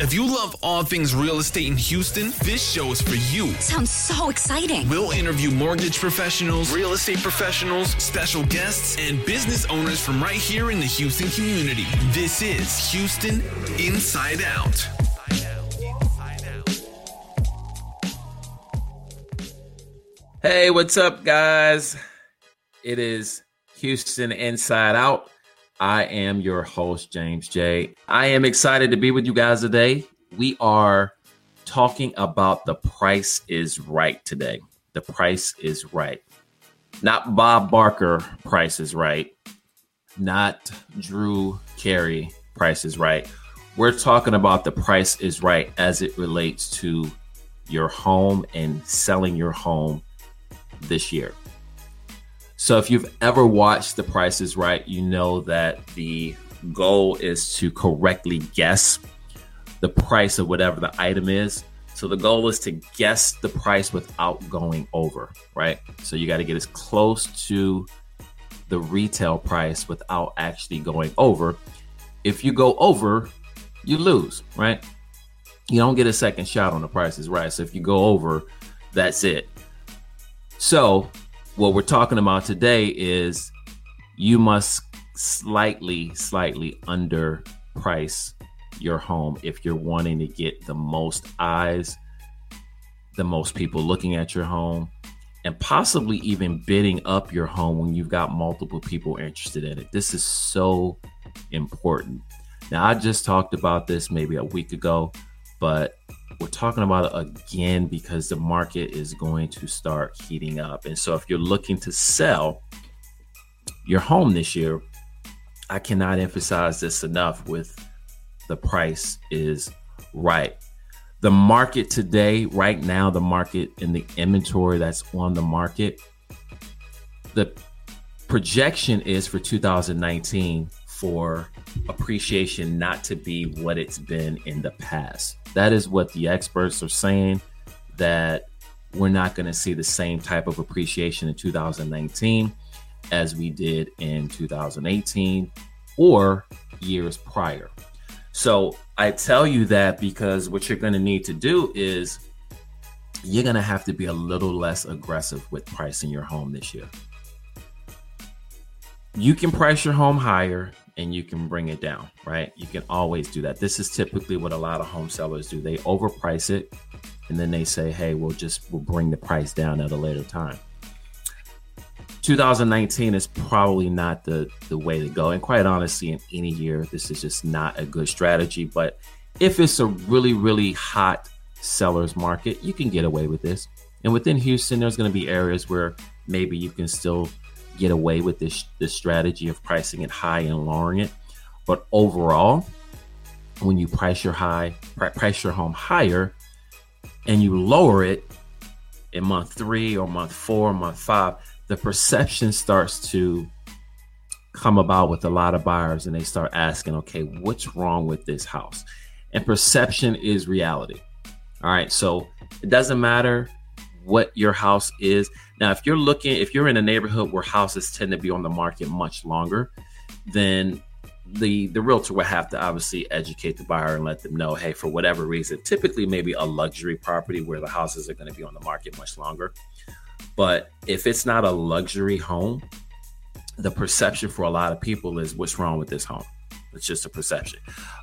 If you love all things real estate in Houston, this show is for you. Sounds so exciting. We'll interview mortgage professionals, real estate professionals, special guests, and business owners from right here in the Houston community. This is Houston Inside Out. Hey, what's up, guys? It is Houston Inside Out. I am your host, James J. I am excited to be with you guys today. We are talking about the price is right today. The price is right. Not Bob Barker, price is right. Not Drew Carey, price is right. We're talking about the price is right as it relates to your home and selling your home this year. So if you've ever watched The Price is Right, you know that the goal is to correctly guess the price of whatever the item is. So the goal is to guess the price without going over, right? So you got to get as close to the retail price without actually going over. If you go over, you lose, right? You don't get a second shot on the prices, right? So if you go over, that's it. So, what we're talking about today is you must slightly, slightly underprice your home if you're wanting to get the most eyes, the most people looking at your home, and possibly even bidding up your home when you've got multiple people interested in it. This is so important. Now, I just talked about this maybe a week ago, but we're talking about it again because the market is going to start heating up. And so if you're looking to sell your home this year, I cannot emphasize this enough with the price is right. The market today, right now, the market and the inventory that's on the market, the projection is for 2019 for appreciation not to be what it's been in the past. That is what the experts are saying that we're not going to see the same type of appreciation in 2019 as we did in 2018 or years prior. So I tell you that because what you're going to need to do is you're going to have to be a little less aggressive with pricing your home this year. You can price your home higher and you can bring it down, right? You can always do that. This is typically what a lot of home sellers do. They overprice it and then they say, "Hey, we'll just we'll bring the price down at a later time." 2019 is probably not the the way to go. And quite honestly, in any year, this is just not a good strategy, but if it's a really really hot sellers market, you can get away with this. And within Houston, there's going to be areas where maybe you can still get away with this this strategy of pricing it high and lowering it. But overall, when you price your high price your home higher and you lower it in month three or month four, or month five, the perception starts to come about with a lot of buyers and they start asking, okay, what's wrong with this house? And perception is reality. All right. So it doesn't matter what your house is. Now, if you're looking, if you're in a neighborhood where houses tend to be on the market much longer, then the the realtor will have to obviously educate the buyer and let them know, hey, for whatever reason, typically maybe a luxury property where the houses are going to be on the market much longer. But if it's not a luxury home, the perception for a lot of people is what's wrong with this home? It's just a perception.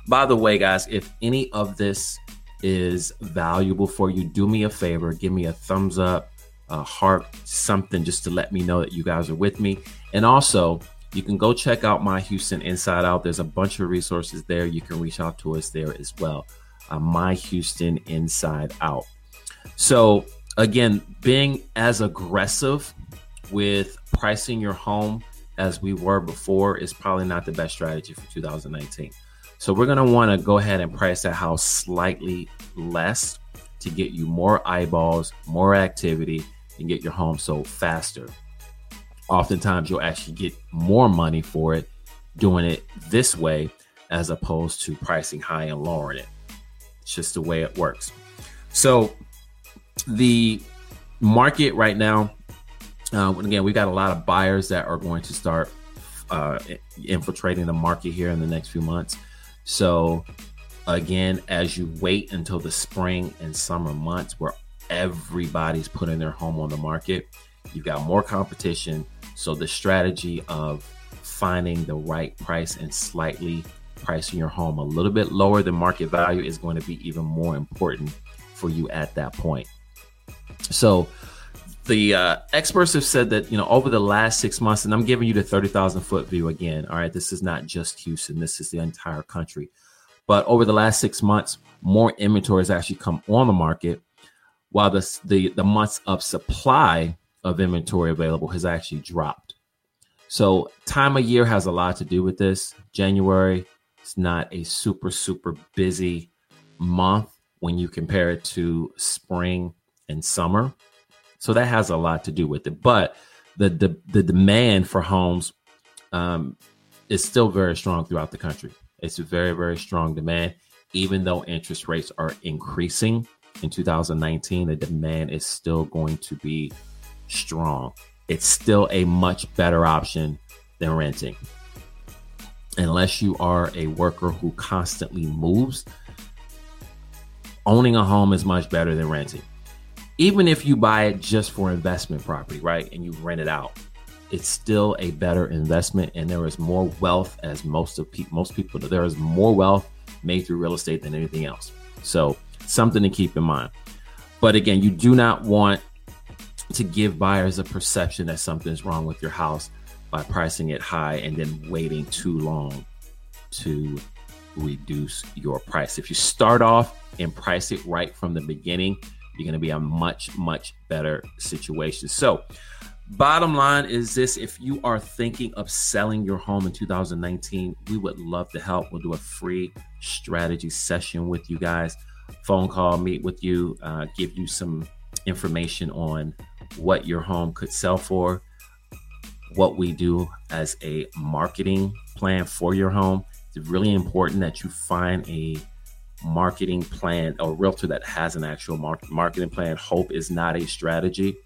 By the way, guys, if any of this is valuable for you, do me a favor, give me a thumbs up, a heart, something just to let me know that you guys are with me. And also, you can go check out my Houston Inside Out. There's a bunch of resources there. You can reach out to us there as well. Uh, my Houston Inside Out. So, again, being as aggressive with pricing your home as we were before is probably not the best strategy for 2019. So we're going to want to go ahead and price that house slightly less to get you more eyeballs, more activity, and get your home sold faster. Oftentimes, you'll actually get more money for it doing it this way as opposed to pricing high and lowering it. It's just the way it works. So, the market right now, uh, again, we've got a lot of buyers that are going to start uh, infiltrating the market here in the next few months. So again as you wait until the spring and summer months where everybody's putting their home on the market. You've got more competition. So the strategy of finding the right price and slightly pricing your home a little bit lower than market value is going to be even more important for you at that point. So the uh, experts have said that you know over the last six months, and I'm giving you the thirty thousand foot view again. All right, this is not just Houston; this is the entire country. But over the last six months, more inventory has actually come on the market, while the the, the months of supply of inventory available has actually dropped. So time of year has a lot to do with this. January is not a super super busy month when you compare it to spring and summer. So that has a lot to do with it. But the the, the demand for homes um, is still very strong throughout the country. It's a very very strong demand, even though interest rates are increasing in 2019. The demand is still going to be strong. It's still a much better option than renting. Unless you are a worker who constantly moves, owning a home is much better than renting even if you buy it just for investment property, right, and you rent it out, it's still a better investment, and there is more wealth, as most of pe- most people there is more wealth made through real estate than anything else. So something to keep in mind. But again, you do not want to give buyers a perception that something's wrong with your house by pricing it high and then waiting too long to reduce your price. If you start off and price it right from the beginning, you're going to be a much, much better situation. So, bottom line is this if you are thinking of selling your home in 2019, we would love to help. We'll do a free strategy session with you guys, phone call, meet with you, uh, give you some information on what your home could sell for, what we do as a marketing plan for your home. It's really important that you find a marketing plan or realtor that has an actual marketing plan. Hope is not a strategy.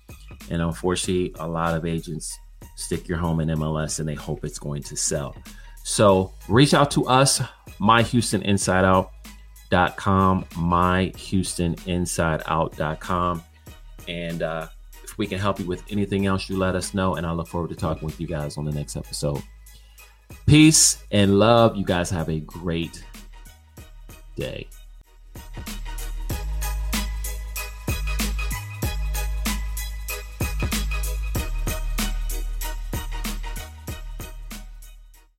And unfortunately, a lot of agents stick your home in MLS and they hope it's going to sell. So reach out to us, myhoustoninsideout.com, myhoustoninsideout.com. And uh, if we can help you with anything else, you let us know. And I look forward to talking with you guys on the next episode. Peace and love. You guys have a great day.